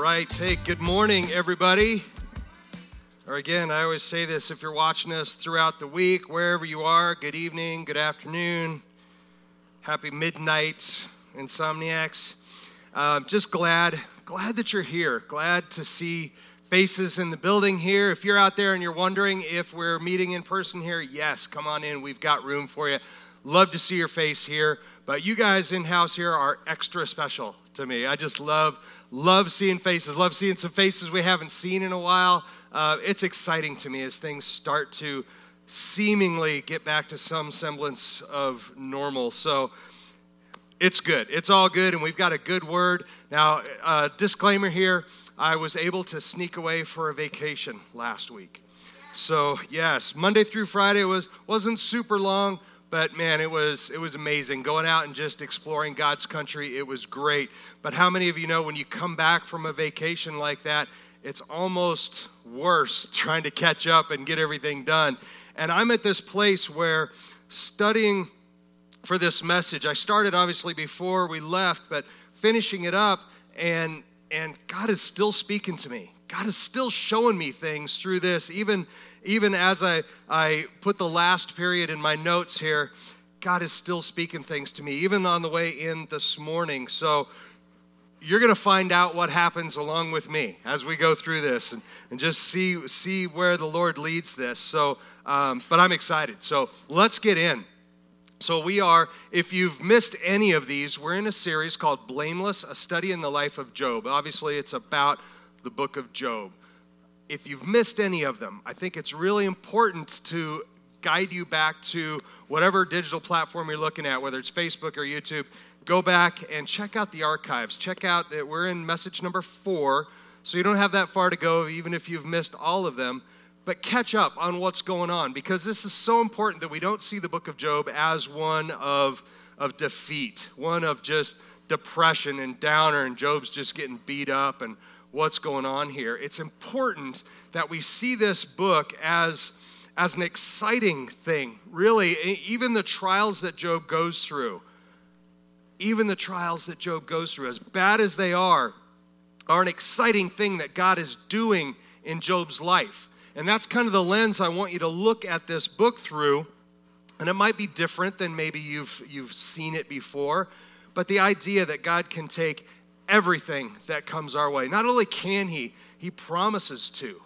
right. Hey, good morning, everybody. Or again, I always say this if you're watching us throughout the week, wherever you are, good evening, good afternoon, happy midnight, insomniacs. Uh, just glad, glad that you're here. Glad to see faces in the building here. If you're out there and you're wondering if we're meeting in person here, yes, come on in. We've got room for you. Love to see your face here. But you guys in house here are extra special to me. I just love love seeing faces. Love seeing some faces we haven't seen in a while. Uh, it's exciting to me as things start to seemingly get back to some semblance of normal. So it's good. It's all good, and we've got a good word. Now, uh, disclaimer here I was able to sneak away for a vacation last week. So, yes, Monday through Friday was, wasn't super long, but man, it was it was amazing going out and just exploring God's country. It was great. But how many of you know when you come back from a vacation like that, it's almost worse trying to catch up and get everything done. And I'm at this place where studying for this message, I started obviously before we left, but finishing it up and and God is still speaking to me. God is still showing me things through this even even as I, I put the last period in my notes here, God is still speaking things to me, even on the way in this morning. So you're going to find out what happens along with me as we go through this and, and just see, see where the Lord leads this. So, um, but I'm excited. So let's get in. So, we are, if you've missed any of these, we're in a series called Blameless, a study in the life of Job. Obviously, it's about the book of Job if you've missed any of them, I think it's really important to guide you back to whatever digital platform you're looking at, whether it's Facebook or YouTube. Go back and check out the archives. Check out, that we're in message number four, so you don't have that far to go, even if you've missed all of them. But catch up on what's going on because this is so important that we don't see the book of Job as one of, of defeat, one of just depression and downer, and Job's just getting beat up and what's going on here. It's important that we see this book as, as an exciting thing. Really, even the trials that Job goes through, even the trials that Job goes through, as bad as they are, are an exciting thing that God is doing in Job's life. And that's kind of the lens I want you to look at this book through. And it might be different than maybe you've, you've seen it before, but the idea that God can take everything that comes our way. Not only can He, He promises to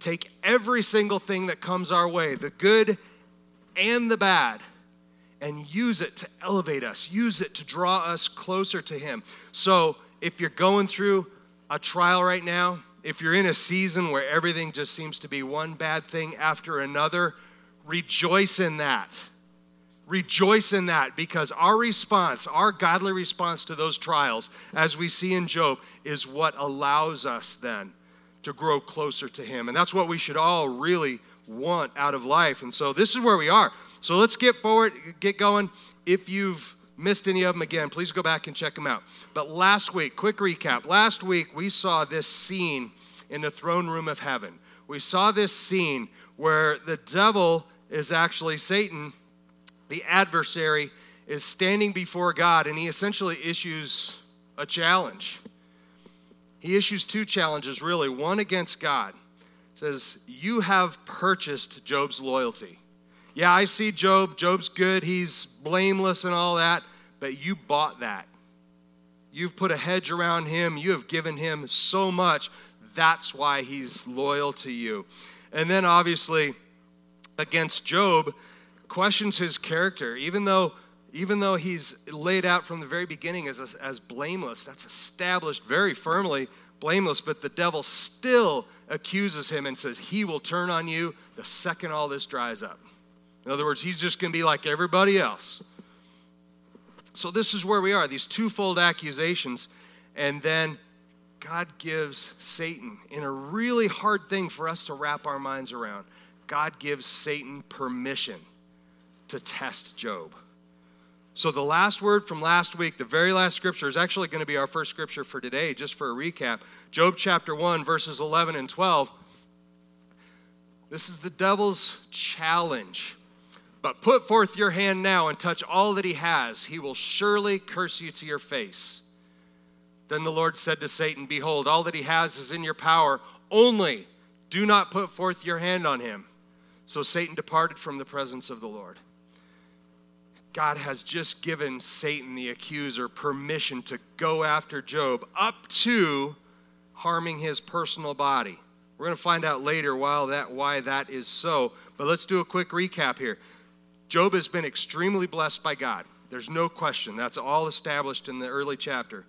take every single thing that comes our way, the good and the bad, and use it to elevate us, use it to draw us closer to Him. So if you're going through a trial right now, if you're in a season where everything just seems to be one bad thing after another, rejoice in that rejoice in that because our response, our godly response to those trials, as we see in Job, is what allows us then to grow closer to Him. And that's what we should all really want out of life. And so this is where we are. So let's get forward, get going. If you've missed any of them again, please go back and check them out. But last week, quick recap last week we saw this scene in the throne room of heaven. We saw this scene where the devil is actually Satan the adversary is standing before God and he essentially issues a challenge. He issues two challenges, really one against God. says, You have purchased Job's loyalty. Yeah, I see Job. Job's good. He's blameless and all that, but you bought that. You've put a hedge around him. You have given him so much. That's why he's loyal to you. And then, obviously, against Job, questions his character, even though even though he's laid out from the very beginning as, as blameless, that's established very firmly blameless, but the devil still accuses him and says he will turn on you the second all this dries up. In other words, he's just going to be like everybody else. So, this is where we are these twofold accusations, and then God gives Satan, in a really hard thing for us to wrap our minds around, God gives Satan permission to test Job. So, the last word from last week, the very last scripture, is actually going to be our first scripture for today, just for a recap. Job chapter 1, verses 11 and 12. This is the devil's challenge. But put forth your hand now and touch all that he has. He will surely curse you to your face. Then the Lord said to Satan, Behold, all that he has is in your power, only do not put forth your hand on him. So Satan departed from the presence of the Lord. God has just given Satan, the accuser, permission to go after Job up to harming his personal body. We're going to find out later why that, why that is so, but let's do a quick recap here. Job has been extremely blessed by God. There's no question. That's all established in the early chapter.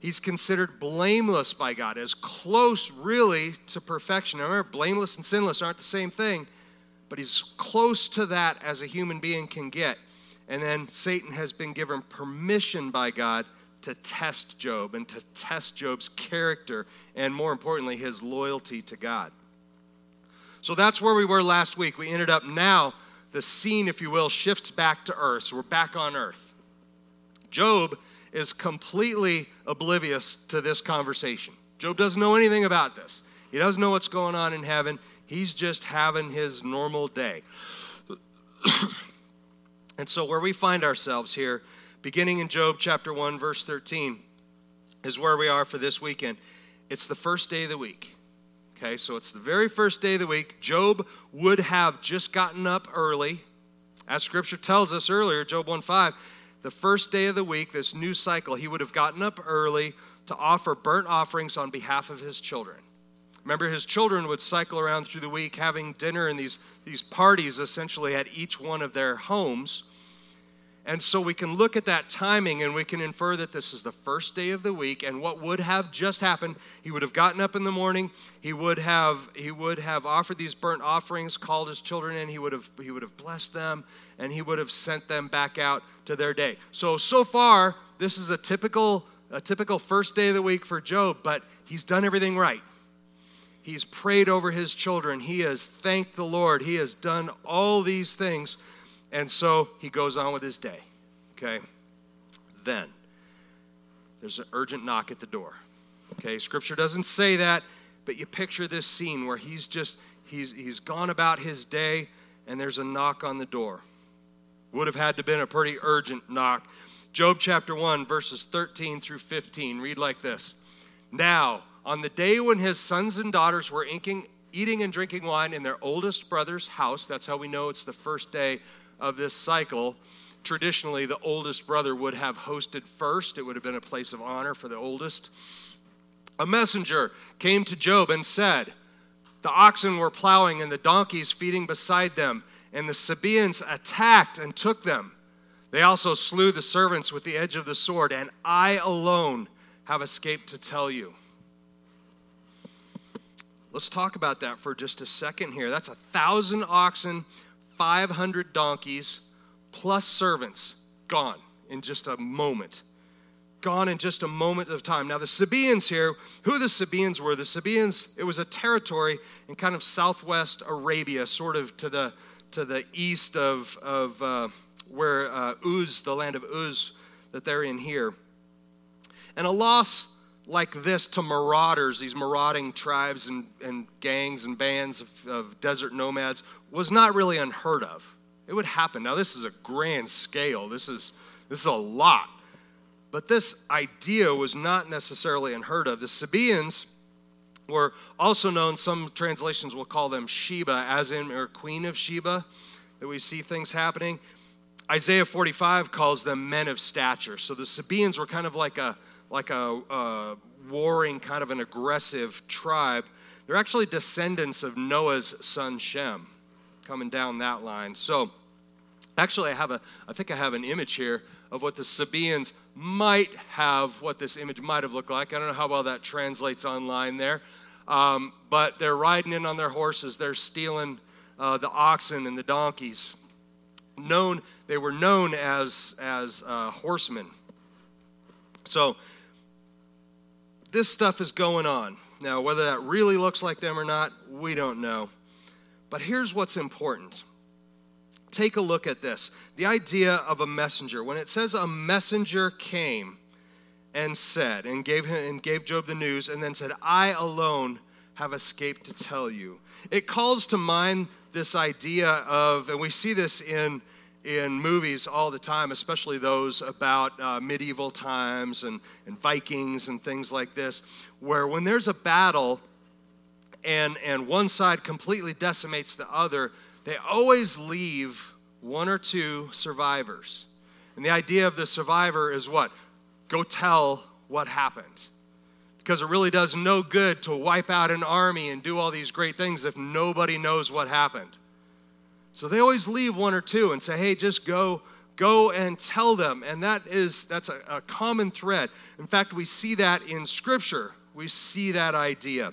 He's considered blameless by God, as close really to perfection. Remember, blameless and sinless aren't the same thing, but he's close to that as a human being can get. And then Satan has been given permission by God to test Job and to test Job's character and, more importantly, his loyalty to God. So that's where we were last week. We ended up now, the scene, if you will, shifts back to earth. So we're back on earth. Job is completely oblivious to this conversation. Job doesn't know anything about this. He doesn't know what's going on in heaven. He's just having his normal day. and so, where we find ourselves here, beginning in Job chapter 1, verse 13, is where we are for this weekend. It's the first day of the week. Okay, so it's the very first day of the week. Job would have just gotten up early. As scripture tells us earlier, Job 1 5, the first day of the week, this new cycle, he would have gotten up early to offer burnt offerings on behalf of his children. Remember, his children would cycle around through the week having dinner in these, these parties essentially at each one of their homes. And so we can look at that timing and we can infer that this is the first day of the week and what would have just happened he would have gotten up in the morning he would have he would have offered these burnt offerings called his children in he would have he would have blessed them and he would have sent them back out to their day. So, so far, this is a typical, a typical first day of the week for Job, but he's done everything right. He's prayed over his children. He has thanked the Lord. He has done all these things. And so he goes on with his day. Okay? Then there's an urgent knock at the door. Okay? Scripture doesn't say that, but you picture this scene where he's just, he's, he's gone about his day and there's a knock on the door. Would have had to been a pretty urgent knock. Job chapter 1, verses 13 through 15 read like this Now, on the day when his sons and daughters were inking, eating and drinking wine in their oldest brother's house, that's how we know it's the first day of this cycle. Traditionally, the oldest brother would have hosted first, it would have been a place of honor for the oldest. A messenger came to Job and said, The oxen were plowing and the donkeys feeding beside them and the Sabaeans attacked and took them. They also slew the servants with the edge of the sword, and I alone have escaped to tell you. Let's talk about that for just a second here. That's a thousand oxen, 500 donkeys, plus servants gone in just a moment. Gone in just a moment of time. Now, the Sabaeans here, who the Sabaeans were, the Sabaeans, it was a territory in kind of southwest Arabia, sort of to the to the east of, of uh, where uh, Uz, the land of Uz, that they're in here. And a loss like this to marauders, these marauding tribes and, and gangs and bands of, of desert nomads, was not really unheard of. It would happen. Now, this is a grand scale, this is, this is a lot. But this idea was not necessarily unheard of. The Sabaeans were also known, some translations will call them Sheba, as in, or Queen of Sheba, that we see things happening. Isaiah 45 calls them men of stature. So the Sabaeans were kind of like a, like a, a warring, kind of an aggressive tribe. They're actually descendants of Noah's son Shem, coming down that line. So, actually, I have a, I think I have an image here of what the Sabaeans might have, what this image might have looked like. I don't know how well that translates online there. Um, but they're riding in on their horses, they're stealing uh, the oxen and the donkeys. Known, they were known as, as uh, horsemen. So, this stuff is going on. Now, whether that really looks like them or not, we don't know. But here's what's important take a look at this the idea of a messenger. When it says a messenger came and said, and gave, him, and gave Job the news, and then said, I alone have escaped to tell you. It calls to mind this idea of, and we see this in, in movies all the time, especially those about uh, medieval times and, and Vikings and things like this, where when there's a battle and, and one side completely decimates the other, they always leave one or two survivors. And the idea of the survivor is what? Go tell what happened. Because it really does no good to wipe out an army and do all these great things if nobody knows what happened. So they always leave one or two and say, hey, just go go and tell them. And that is that's a, a, common thread. In fact we see that in scripture. We see that idea.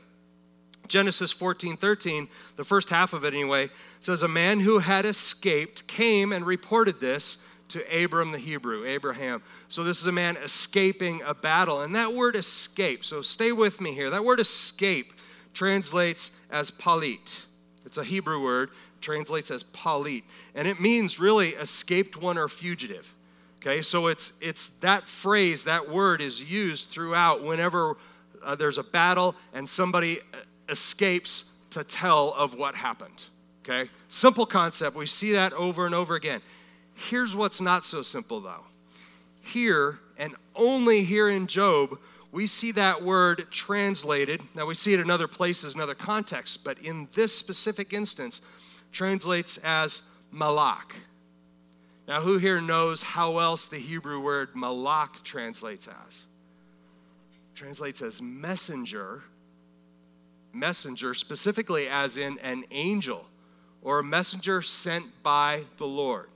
Genesis 14 13 the first half of it anyway says a man who had escaped came and reported this to abram the hebrew abraham. So this is a man escaping a battle. And that word escape so stay with me here. That word escape translates as palit. It's a hebrew word translates as palit, and it means really escaped one or fugitive. Okay, so it's it's that phrase, that word is used throughout whenever uh, there's a battle and somebody uh, escapes to tell of what happened. Okay, simple concept. We see that over and over again. Here's what's not so simple though. Here and only here in Job, we see that word translated. Now, we see it in other places, in other contexts, but in this specific instance, translates as malak. Now, who here knows how else the Hebrew word malak translates as? Translates as messenger, messenger, specifically as in an angel or a messenger sent by the Lord.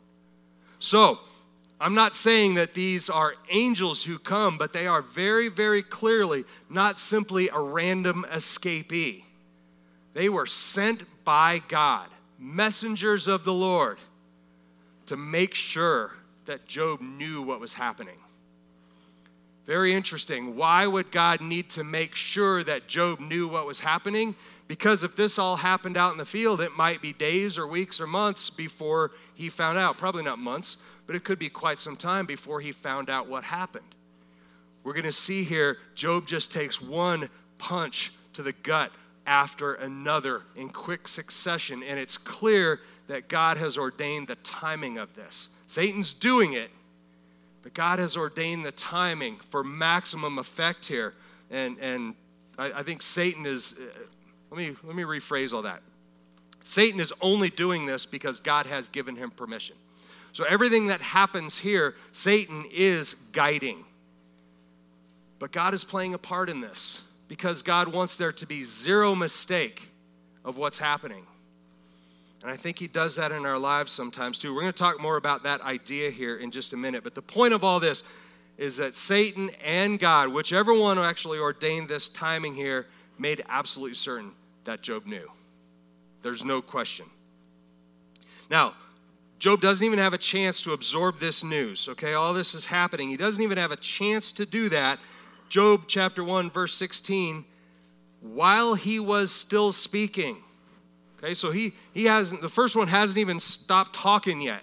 So, I'm not saying that these are angels who come, but they are very, very clearly not simply a random escapee. They were sent by God messengers of the Lord to make sure that Job knew what was happening. Very interesting. Why would God need to make sure that Job knew what was happening? Because if this all happened out in the field, it might be days or weeks or months before he found out. Probably not months, but it could be quite some time before he found out what happened. We're going to see here Job just takes one punch to the gut after another in quick succession. And it's clear that God has ordained the timing of this. Satan's doing it, but God has ordained the timing for maximum effect here. And, and I, I think Satan is, uh, let, me, let me rephrase all that. Satan is only doing this because God has given him permission. So everything that happens here, Satan is guiding. But God is playing a part in this because God wants there to be zero mistake of what's happening. And I think He does that in our lives sometimes too. We're going to talk more about that idea here in just a minute. But the point of all this is that Satan and God, whichever one actually ordained this timing here, made absolutely certain that Job knew. There's no question. Now, Job doesn't even have a chance to absorb this news, okay? All this is happening. He doesn't even have a chance to do that Job chapter 1, verse 16, while he was still speaking. Okay, so he, he hasn't, the first one hasn't even stopped talking yet.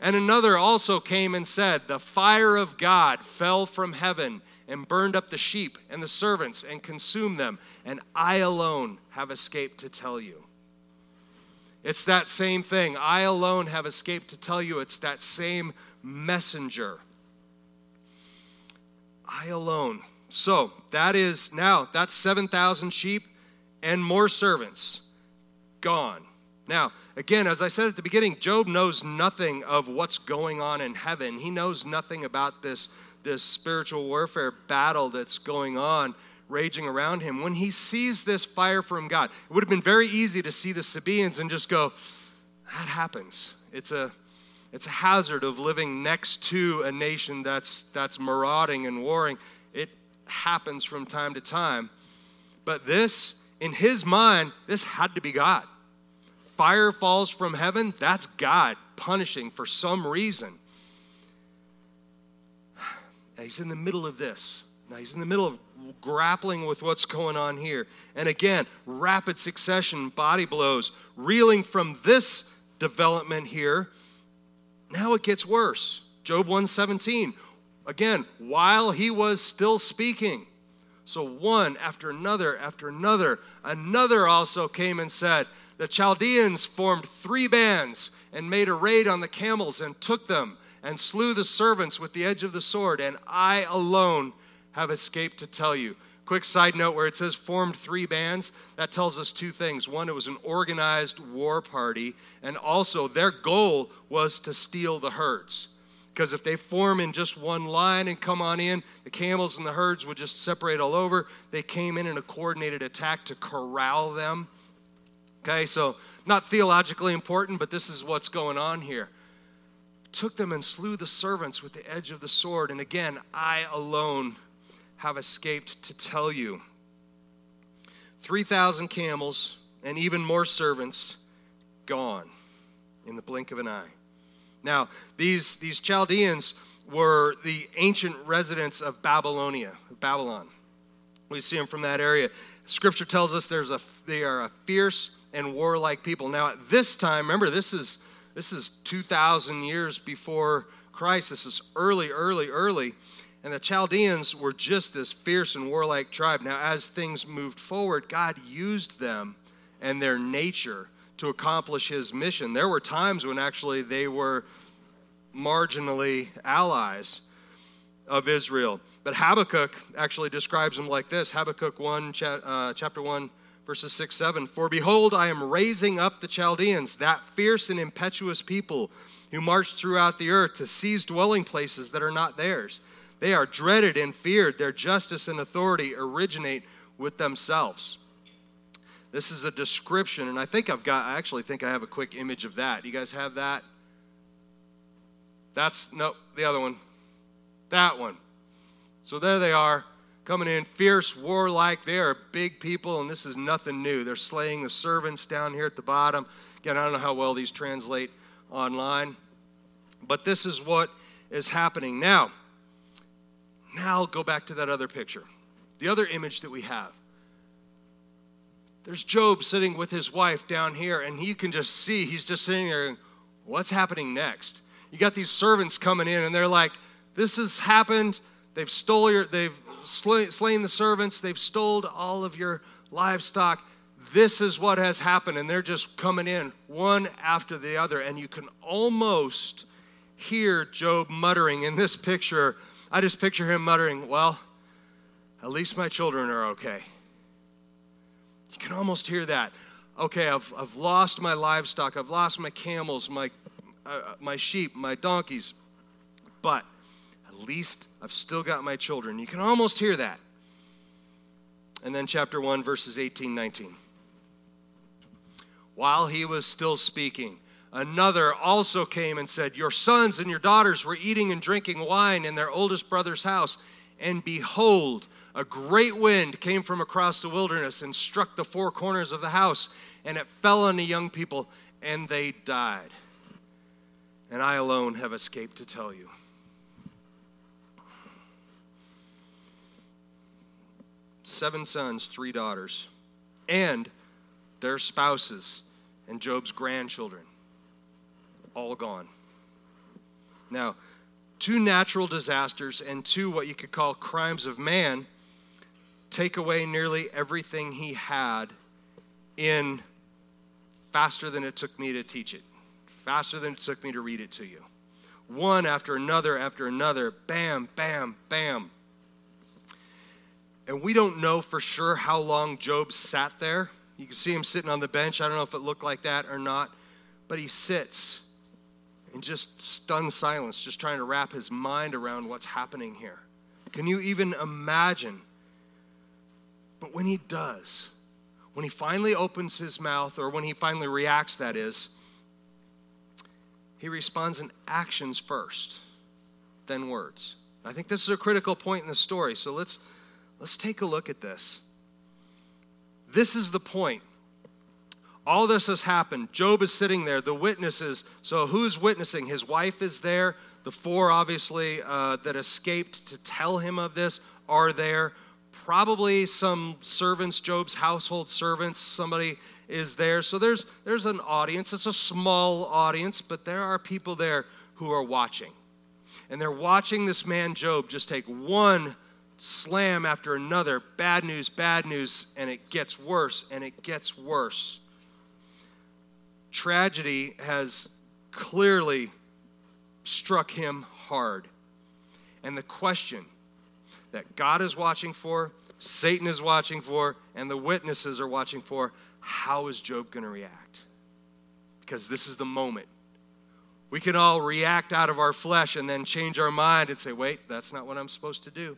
And another also came and said, The fire of God fell from heaven and burned up the sheep and the servants and consumed them, and I alone have escaped to tell you. It's that same thing. I alone have escaped to tell you. It's that same messenger. I alone. So that is now, that's 7,000 sheep and more servants gone. Now, again, as I said at the beginning, Job knows nothing of what's going on in heaven. He knows nothing about this, this spiritual warfare battle that's going on, raging around him. When he sees this fire from God, it would have been very easy to see the Sabaeans and just go, that happens. It's a it's a hazard of living next to a nation that's, that's marauding and warring. It happens from time to time. But this, in his mind, this had to be God. Fire falls from heaven, that's God punishing for some reason. And he's in the middle of this. Now he's in the middle of grappling with what's going on here. And again, rapid succession, body blows, reeling from this development here now it gets worse. Job 117. Again, while he was still speaking. So one after another after another, another also came and said, The Chaldeans formed three bands and made a raid on the camels and took them and slew the servants with the edge of the sword, and I alone have escaped to tell you. Quick side note where it says formed three bands, that tells us two things. One, it was an organized war party, and also their goal was to steal the herds. Because if they form in just one line and come on in, the camels and the herds would just separate all over. They came in in a coordinated attack to corral them. Okay, so not theologically important, but this is what's going on here. Took them and slew the servants with the edge of the sword. And again, I alone have escaped to tell you. 3,000 camels and even more servants gone in the blink of an eye. Now, these, these Chaldeans were the ancient residents of Babylonia, Babylon. We see them from that area. Scripture tells us there's a, they are a fierce and warlike people. Now, at this time, remember, this is, this is 2,000 years before Christ. This is early, early, early. And the Chaldeans were just this fierce and warlike tribe. Now, as things moved forward, God used them and their nature to accomplish his mission. There were times when actually they were marginally allies of Israel. But Habakkuk actually describes them like this Habakkuk 1, uh, chapter 1, verses 6 7. For behold, I am raising up the Chaldeans, that fierce and impetuous people who march throughout the earth to seize dwelling places that are not theirs. They are dreaded and feared. Their justice and authority originate with themselves. This is a description, and I think I've got, I actually think I have a quick image of that. You guys have that? That's, no, the other one. That one. So there they are, coming in, fierce, warlike. They are big people, and this is nothing new. They're slaying the servants down here at the bottom. Again, I don't know how well these translate online, but this is what is happening. Now, now go back to that other picture, the other image that we have. There's Job sitting with his wife down here, and you can just see he's just sitting there. What's happening next? You got these servants coming in, and they're like, "This has happened. They've stole your, they've slain the servants. They've stole all of your livestock. This is what has happened." And they're just coming in one after the other, and you can almost hear Job muttering in this picture. I just picture him muttering, "Well, at least my children are okay." You can almost hear that. Okay, I've, I've lost my livestock, I've lost my camels, my, uh, my sheep, my donkeys, but at least I've still got my children. You can almost hear that. And then chapter 1, verses 18, 19. While he was still speaking, another also came and said, Your sons and your daughters were eating and drinking wine in their oldest brother's house, and behold, a great wind came from across the wilderness and struck the four corners of the house, and it fell on the young people, and they died. And I alone have escaped to tell you. Seven sons, three daughters, and their spouses and Job's grandchildren, all gone. Now, two natural disasters and two what you could call crimes of man take away nearly everything he had in faster than it took me to teach it, faster than it took me to read it to you. One after another after another, bam, bam, bam. And we don't know for sure how long Job sat there. You can see him sitting on the bench. I don't know if it looked like that or not, but he sits in just stunned silence, just trying to wrap his mind around what's happening here. Can you even imagine but when he does, when he finally opens his mouth, or when he finally reacts, that is, he responds in actions first, then words. I think this is a critical point in the story. So let's let's take a look at this. This is the point. All this has happened. Job is sitting there. The witnesses. So who's witnessing? His wife is there. The four, obviously, uh, that escaped to tell him of this are there probably some servants, Job's household servants, somebody is there. So there's there's an audience. It's a small audience, but there are people there who are watching. And they're watching this man Job just take one slam after another, bad news, bad news, and it gets worse and it gets worse. Tragedy has clearly struck him hard. And the question that God is watching for, Satan is watching for, and the witnesses are watching for how is Job going to react? Because this is the moment. We can all react out of our flesh and then change our mind and say, wait, that's not what I'm supposed to do.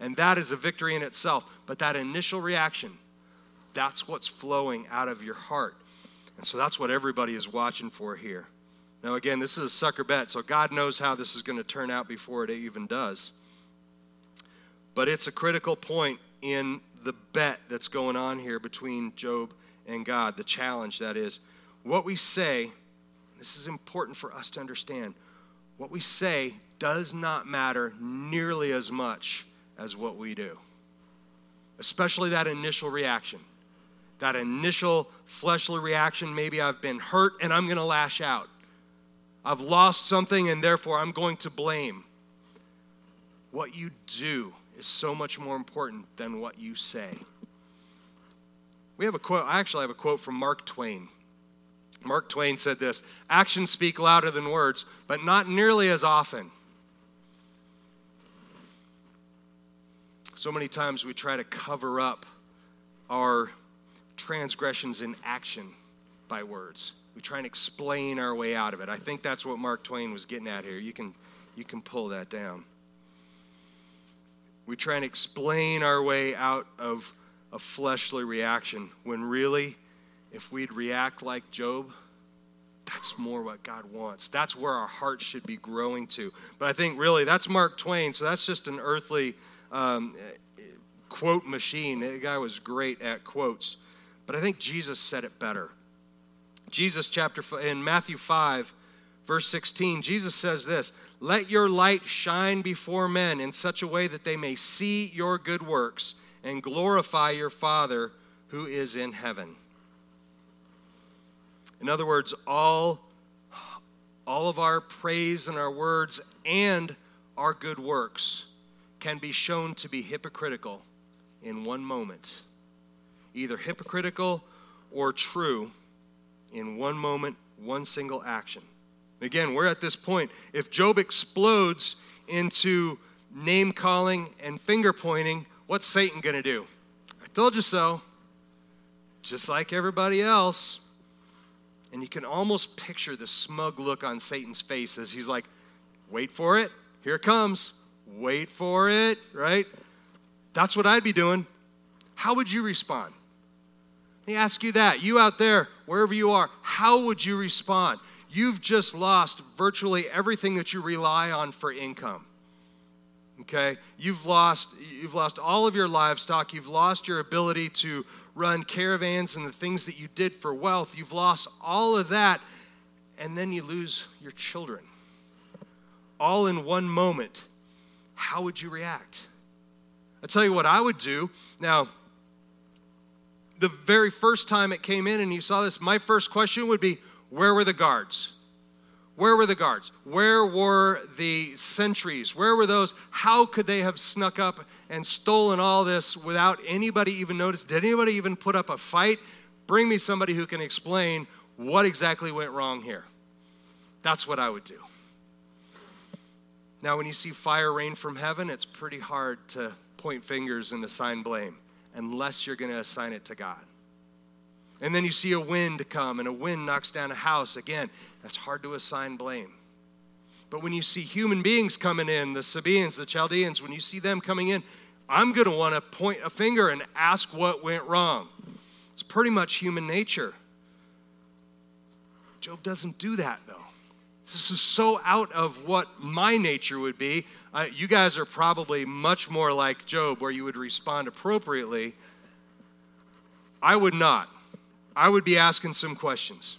And that is a victory in itself. But that initial reaction, that's what's flowing out of your heart. So that's what everybody is watching for here. Now, again, this is a sucker bet, so God knows how this is going to turn out before it even does. But it's a critical point in the bet that's going on here between Job and God, the challenge that is. What we say, this is important for us to understand, what we say does not matter nearly as much as what we do. Especially that initial reaction. That initial fleshly reaction, maybe I've been hurt and I'm going to lash out. I've lost something and therefore I'm going to blame. What you do is so much more important than what you say. We have a quote, I actually have a quote from Mark Twain. Mark Twain said this Actions speak louder than words, but not nearly as often. So many times we try to cover up our transgressions in action by words. We try and explain our way out of it. I think that's what Mark Twain was getting at here. You can, you can pull that down. We try and explain our way out of a fleshly reaction when really, if we'd react like Job, that's more what God wants. That's where our hearts should be growing to. But I think really that's Mark Twain, so that's just an earthly um, quote machine. The guy was great at quotes. But I think Jesus said it better. Jesus, chapter in Matthew 5, verse 16, Jesus says this Let your light shine before men in such a way that they may see your good works and glorify your Father who is in heaven. In other words, all, all of our praise and our words and our good works can be shown to be hypocritical in one moment. Either hypocritical or true in one moment, one single action. Again, we're at this point. If Job explodes into name calling and finger pointing, what's Satan going to do? I told you so. Just like everybody else. And you can almost picture the smug look on Satan's face as he's like, wait for it, here it comes wait for it, right? That's what I'd be doing. How would you respond? Let me ask you that. You out there, wherever you are, how would you respond? You've just lost virtually everything that you rely on for income. Okay? You've lost you've lost all of your livestock, you've lost your ability to run caravans and the things that you did for wealth. You've lost all of that and then you lose your children. All in one moment how would you react? I tell you what I would do. Now, the very first time it came in and you saw this, my first question would be where were the guards? Where were the guards? Where were the sentries? Where were those? How could they have snuck up and stolen all this without anybody even notice? Did anybody even put up a fight? Bring me somebody who can explain what exactly went wrong here. That's what I would do. Now, when you see fire rain from heaven, it's pretty hard to point fingers and assign blame unless you're going to assign it to God. And then you see a wind come and a wind knocks down a house. Again, that's hard to assign blame. But when you see human beings coming in, the Sabaeans, the Chaldeans, when you see them coming in, I'm going to want to point a finger and ask what went wrong. It's pretty much human nature. Job doesn't do that, though. This is so out of what my nature would be. Uh, you guys are probably much more like Job, where you would respond appropriately. I would not. I would be asking some questions.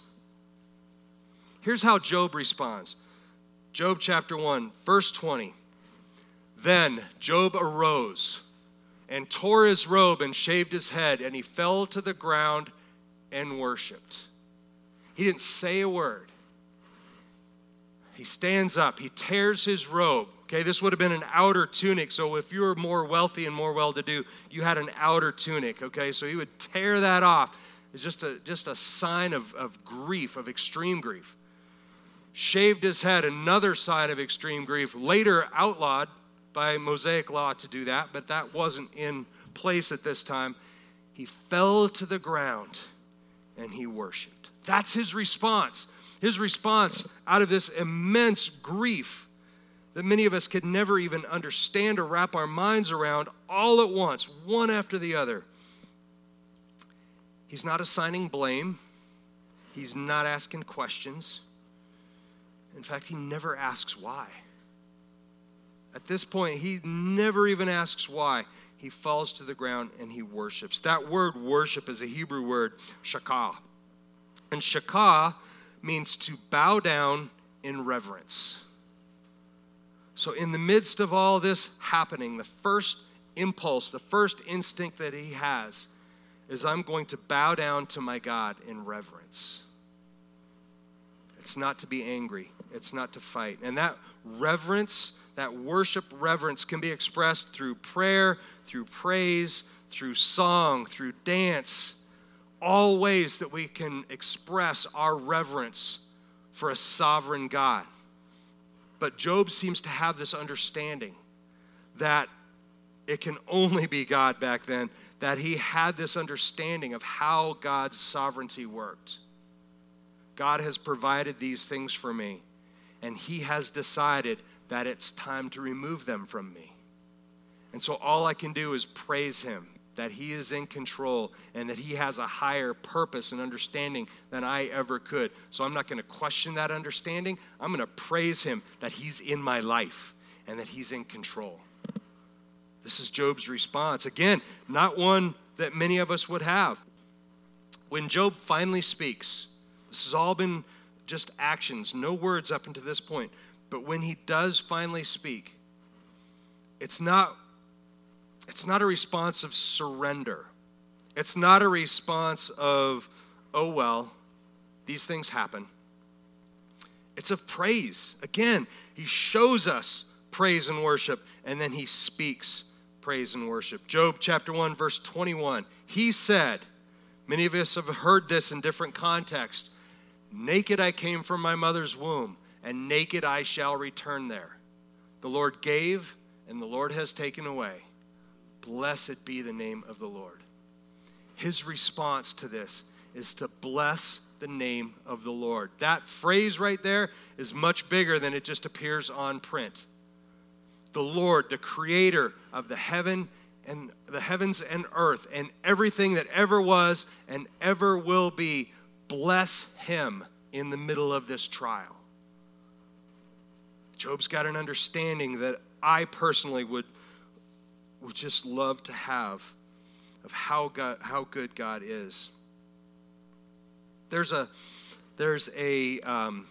Here's how Job responds Job chapter 1, verse 20. Then Job arose and tore his robe and shaved his head, and he fell to the ground and worshiped. He didn't say a word. He stands up, he tears his robe. Okay, this would have been an outer tunic. So if you were more wealthy and more well to do, you had an outer tunic. Okay, so he would tear that off. It's just a, just a sign of, of grief, of extreme grief. Shaved his head, another sign of extreme grief. Later outlawed by Mosaic law to do that, but that wasn't in place at this time. He fell to the ground and he worshiped. That's his response. His response out of this immense grief that many of us could never even understand or wrap our minds around all at once, one after the other. He's not assigning blame, he's not asking questions. In fact, he never asks why. At this point, he never even asks why. He falls to the ground and he worships. That word worship is a Hebrew word, shakah. And shakah means to bow down in reverence. So, in the midst of all this happening, the first impulse, the first instinct that he has is I'm going to bow down to my God in reverence. It's not to be angry, it's not to fight. And that reverence, that worship reverence, can be expressed through prayer, through praise, through song, through dance, all ways that we can express our reverence for a sovereign God. But Job seems to have this understanding that it can only be God back then, that he had this understanding of how God's sovereignty worked. God has provided these things for me, and he has decided that it's time to remove them from me. And so all I can do is praise him that He is in control and that He has a higher purpose and understanding than I ever could. So I'm not going to question that understanding. I'm going to praise Him that He's in my life and that He's in control. This is Job's response. Again, not one that many of us would have. When Job finally speaks, this has all been just actions, no words up until this point. But when he does finally speak, it's not it's not a response of surrender. It's not a response of, oh, well, these things happen. It's of praise. Again, he shows us praise and worship, and then he speaks praise and worship. Job chapter 1, verse 21. He said, Many of us have heard this in different contexts Naked I came from my mother's womb, and naked I shall return there. The Lord gave, and the Lord has taken away. Blessed be the name of the Lord. His response to this is to bless the name of the Lord. That phrase right there is much bigger than it just appears on print. The Lord, the creator of the heaven and the heavens and earth and everything that ever was and ever will be, bless him in the middle of this trial. Job's got an understanding that I personally would would just love to have of how, God, how good God is. There's a, there's a, um,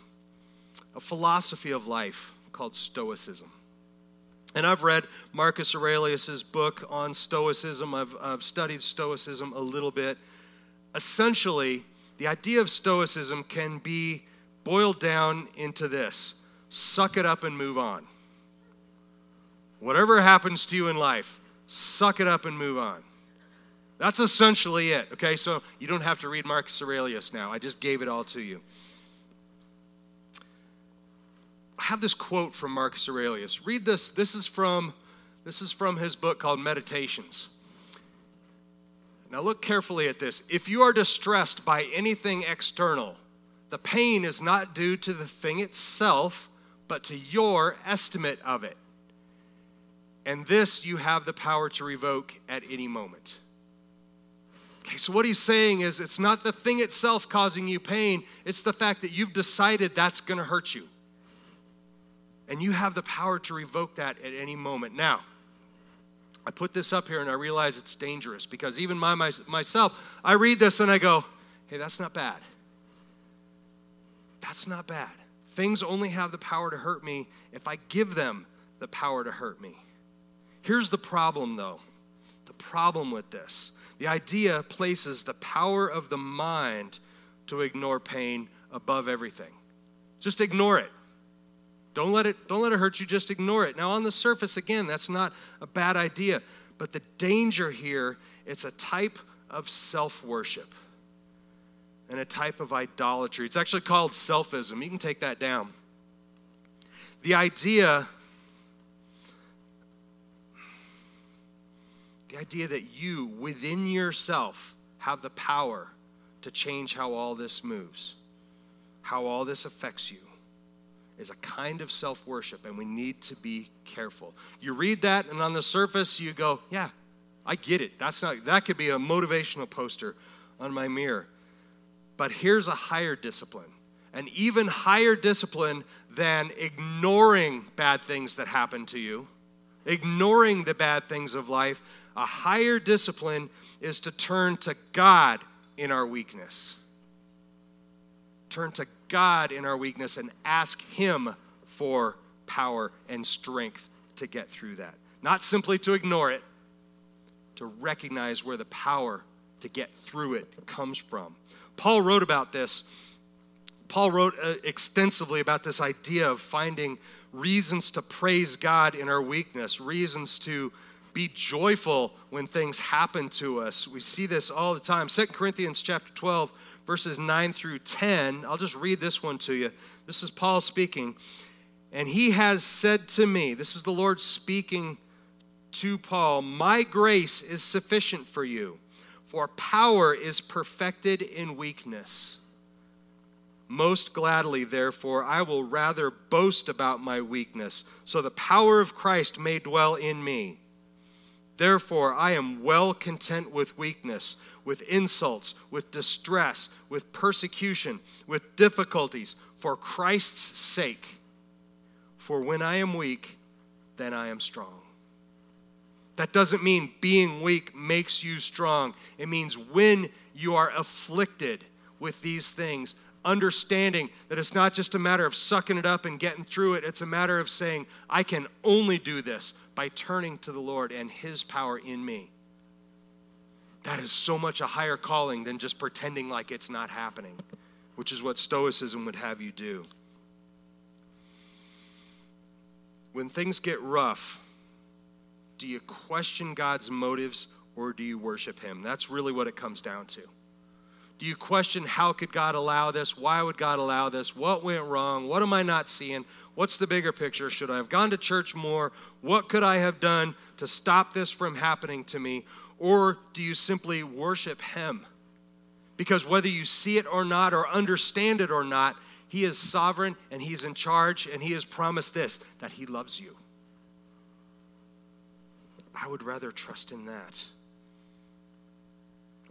a philosophy of life called Stoicism. And I've read Marcus Aurelius' book on Stoicism. I've, I've studied Stoicism a little bit. Essentially, the idea of Stoicism can be boiled down into this suck it up and move on. Whatever happens to you in life, suck it up and move on. That's essentially it, okay? So you don't have to read Marcus Aurelius now. I just gave it all to you. I have this quote from Marcus Aurelius. Read this. This is from this is from his book called Meditations. Now look carefully at this. If you are distressed by anything external, the pain is not due to the thing itself, but to your estimate of it. And this you have the power to revoke at any moment. Okay, so what he's saying is it's not the thing itself causing you pain, it's the fact that you've decided that's going to hurt you. And you have the power to revoke that at any moment. Now, I put this up here and I realize it's dangerous because even my, my, myself, I read this and I go, hey, that's not bad. That's not bad. Things only have the power to hurt me if I give them the power to hurt me. Here's the problem, though the problem with this the idea places the power of the mind to ignore pain above everything. Just ignore it. Don't let it don't let it hurt you, just ignore it. Now on the surface again, that's not a bad idea, but the danger here, it's a type of self-worship and a type of idolatry. It's actually called selfism. You can take that down. The idea the idea that you within yourself have the power to change how all this moves, how all this affects you, is a kind of self worship, and we need to be careful. You read that, and on the surface, you go, Yeah, I get it. That's not, that could be a motivational poster on my mirror. But here's a higher discipline, an even higher discipline than ignoring bad things that happen to you, ignoring the bad things of life. A higher discipline is to turn to God in our weakness. Turn to God in our weakness and ask Him for power and strength to get through that. Not simply to ignore it, to recognize where the power to get through it comes from. Paul wrote about this. Paul wrote uh, extensively about this idea of finding reasons to praise God in our weakness, reasons to be joyful when things happen to us. We see this all the time. Second Corinthians chapter 12, verses 9 through 10. I'll just read this one to you. This is Paul speaking. And he has said to me, this is the Lord speaking to Paul, My grace is sufficient for you, for power is perfected in weakness. Most gladly, therefore, I will rather boast about my weakness, so the power of Christ may dwell in me. Therefore, I am well content with weakness, with insults, with distress, with persecution, with difficulties, for Christ's sake. For when I am weak, then I am strong. That doesn't mean being weak makes you strong. It means when you are afflicted with these things, understanding that it's not just a matter of sucking it up and getting through it, it's a matter of saying, I can only do this by turning to the Lord and His power in me. That is so much a higher calling than just pretending like it's not happening, which is what Stoicism would have you do. When things get rough, do you question God's motives or do you worship Him? That's really what it comes down to. Do you question how could God allow this? Why would God allow this? What went wrong? What am I not seeing? What's the bigger picture? Should I have gone to church more? What could I have done to stop this from happening to me? Or do you simply worship Him? Because whether you see it or not, or understand it or not, He is sovereign and He's in charge, and He has promised this that He loves you. I would rather trust in that.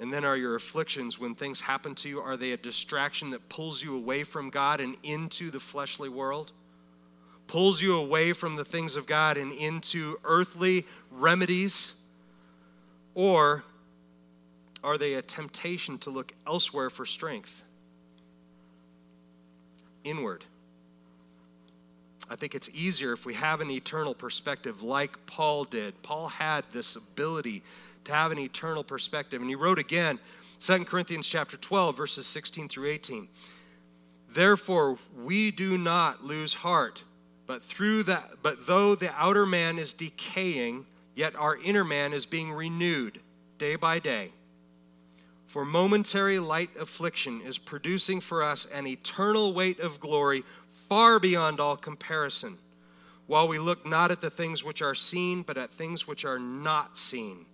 And then are your afflictions, when things happen to you, are they a distraction that pulls you away from God and into the fleshly world? Pulls you away from the things of God and into earthly remedies? Or are they a temptation to look elsewhere for strength? Inward. I think it's easier if we have an eternal perspective like Paul did. Paul had this ability to have an eternal perspective. And he wrote again, 2 Corinthians chapter 12, verses 16 through 18. Therefore, we do not lose heart, but through that, but though the outer man is decaying, yet our inner man is being renewed day by day. For momentary light affliction is producing for us an eternal weight of glory far beyond all comparison, while we look not at the things which are seen, but at things which are not seen.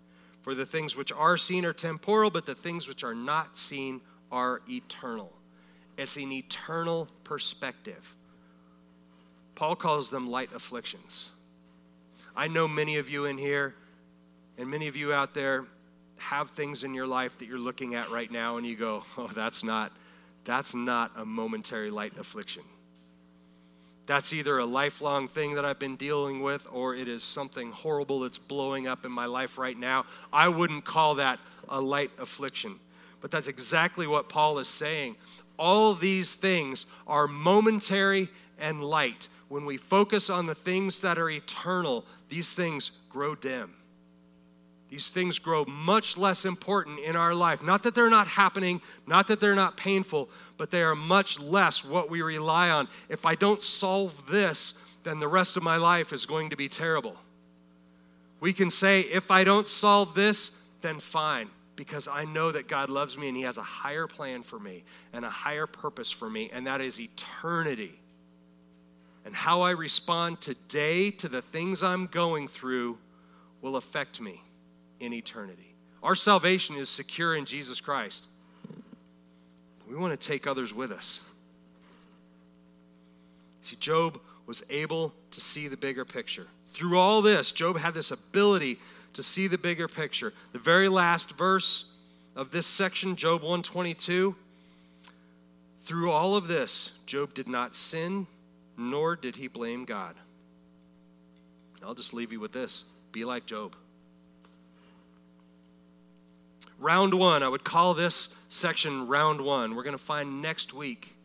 For the things which are seen are temporal, but the things which are not seen are eternal. It's an eternal perspective. Paul calls them light afflictions. I know many of you in here and many of you out there have things in your life that you're looking at right now and you go, "Oh, that's not that's not a momentary light affliction." That's either a lifelong thing that I've been dealing with or it is something horrible that's blowing up in my life right now. I wouldn't call that a light affliction. But that's exactly what Paul is saying. All these things are momentary and light. When we focus on the things that are eternal, these things grow dim. these things grow much less important in our life. Not that they're not happening, not that they're not painful, but they are much less what we rely on. If I don't solve this, then the rest of my life is going to be terrible. We can say, if I don't solve this, then fine, because I know that God loves me and He has a higher plan for me and a higher purpose for me, and that is eternity. And how I respond today to the things I'm going through will affect me in eternity. Our salvation is secure in Jesus Christ. We want to take others with us. See, Job was able to see the bigger picture. Through all this, Job had this ability to see the bigger picture. The very last verse of this section, Job 122, through all of this, Job did not sin, nor did he blame God. I'll just leave you with this be like Job. Round one, I would call this section round one. We're going to find next week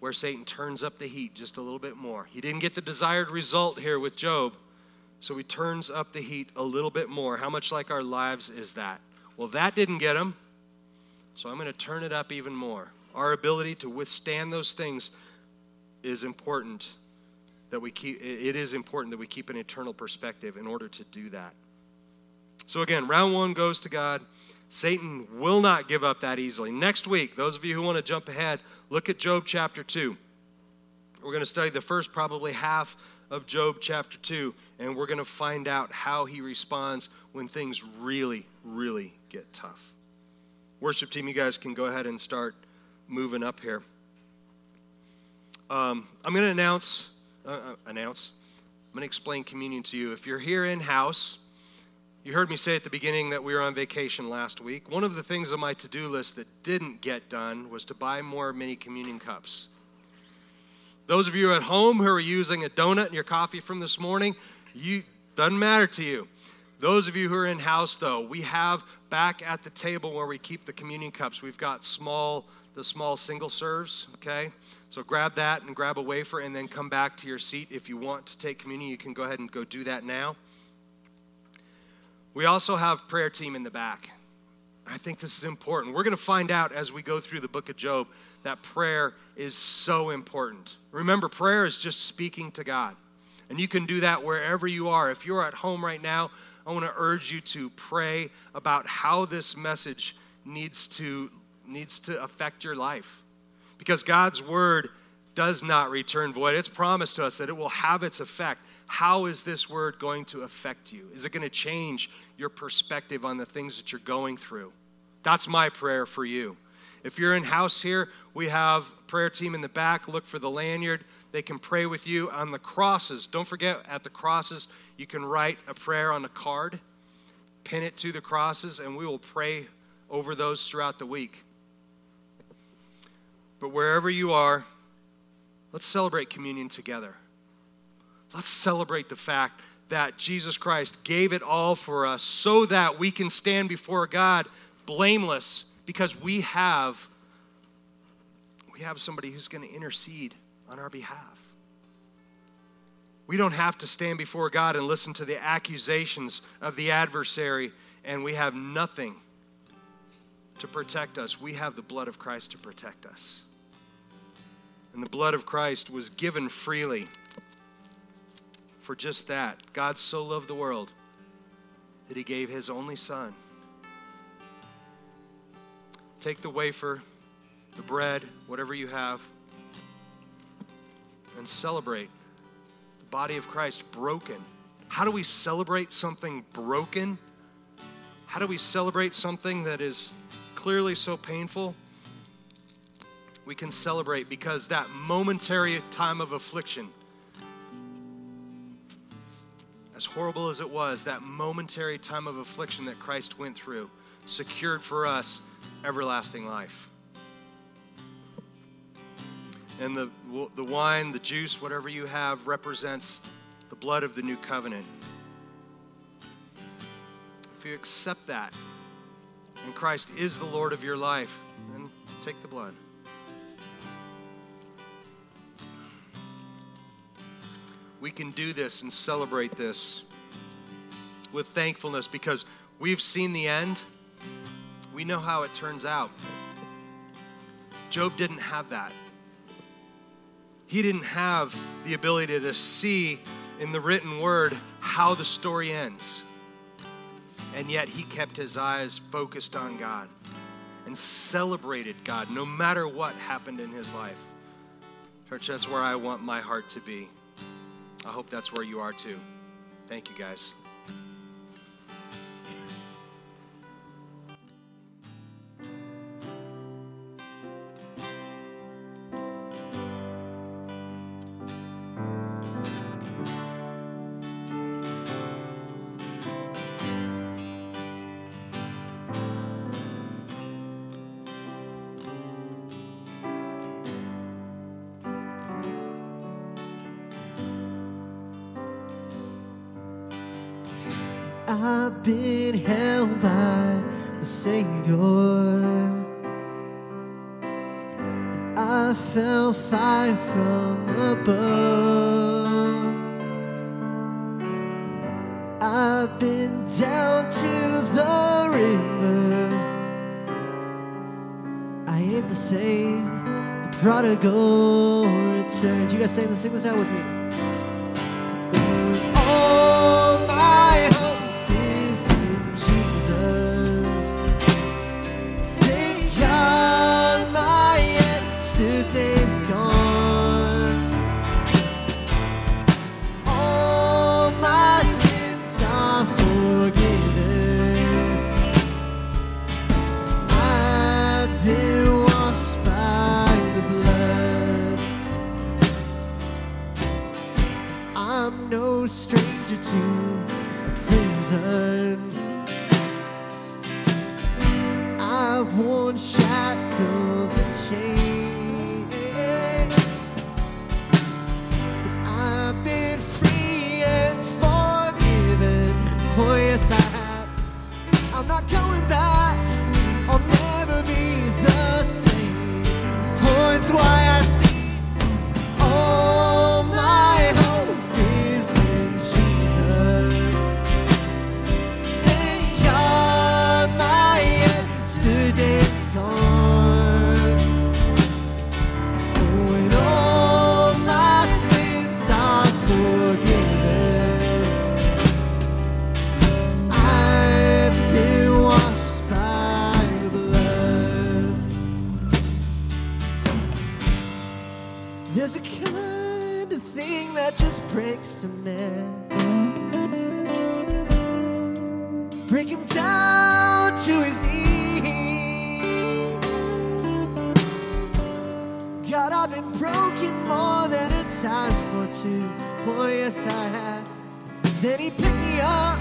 where Satan turns up the heat just a little bit more. He didn't get the desired result here with Job, so he turns up the heat a little bit more. How much like our lives is that? Well, that didn't get him, so I'm going to turn it up even more. Our ability to withstand those things is important that we keep it is important that we keep an eternal perspective in order to do that. So, again, round one goes to God. Satan will not give up that easily. Next week, those of you who want to jump ahead, look at Job chapter 2. We're going to study the first probably half of Job chapter 2, and we're going to find out how he responds when things really, really get tough. Worship team, you guys can go ahead and start moving up here. Um, I'm going to announce, uh, uh, announce, I'm going to explain communion to you. If you're here in house, you heard me say at the beginning that we were on vacation last week. One of the things on my to do list that didn't get done was to buy more mini communion cups. Those of you at home who are using a donut in your coffee from this morning, you doesn't matter to you. Those of you who are in house though, we have back at the table where we keep the communion cups, we've got small the small single serves, okay? So grab that and grab a wafer and then come back to your seat. If you want to take communion, you can go ahead and go do that now. We also have prayer team in the back. I think this is important. We're going to find out as we go through the book of Job that prayer is so important. Remember, prayer is just speaking to God. And you can do that wherever you are. If you're at home right now, I want to urge you to pray about how this message needs to needs to affect your life. Because God's word does not return void. It's promised to us that it will have its effect. How is this word going to affect you? Is it going to change your perspective on the things that you're going through? That's my prayer for you. If you're in house here, we have prayer team in the back. Look for the lanyard. They can pray with you on the crosses. Don't forget at the crosses, you can write a prayer on a card, pin it to the crosses, and we will pray over those throughout the week. But wherever you are, let's celebrate communion together. Let's celebrate the fact that Jesus Christ gave it all for us so that we can stand before God blameless because we have we have somebody who's going to intercede on our behalf. We don't have to stand before God and listen to the accusations of the adversary and we have nothing to protect us. We have the blood of Christ to protect us. And the blood of Christ was given freely for just that. God so loved the world that he gave his only son. Take the wafer, the bread, whatever you have, and celebrate body of Christ broken. How do we celebrate something broken? How do we celebrate something that is clearly so painful? We can celebrate because that momentary time of affliction as horrible as it was, that momentary time of affliction that Christ went through secured for us everlasting life. And the, the wine, the juice, whatever you have, represents the blood of the new covenant. If you accept that, and Christ is the Lord of your life, then take the blood. We can do this and celebrate this with thankfulness because we've seen the end. We know how it turns out. Job didn't have that. He didn't have the ability to see in the written word how the story ends. And yet he kept his eyes focused on God and celebrated God no matter what happened in his life. Church, that's where I want my heart to be. I hope that's where you are too. Thank you, guys. There's a kind of thing that just breaks a man. Break him down to his knees. God, I've been broken more than a time or two. Oh, yes, I have. Then he picked me up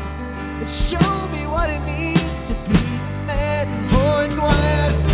and showed me what it means to be a man. Oh, it's why I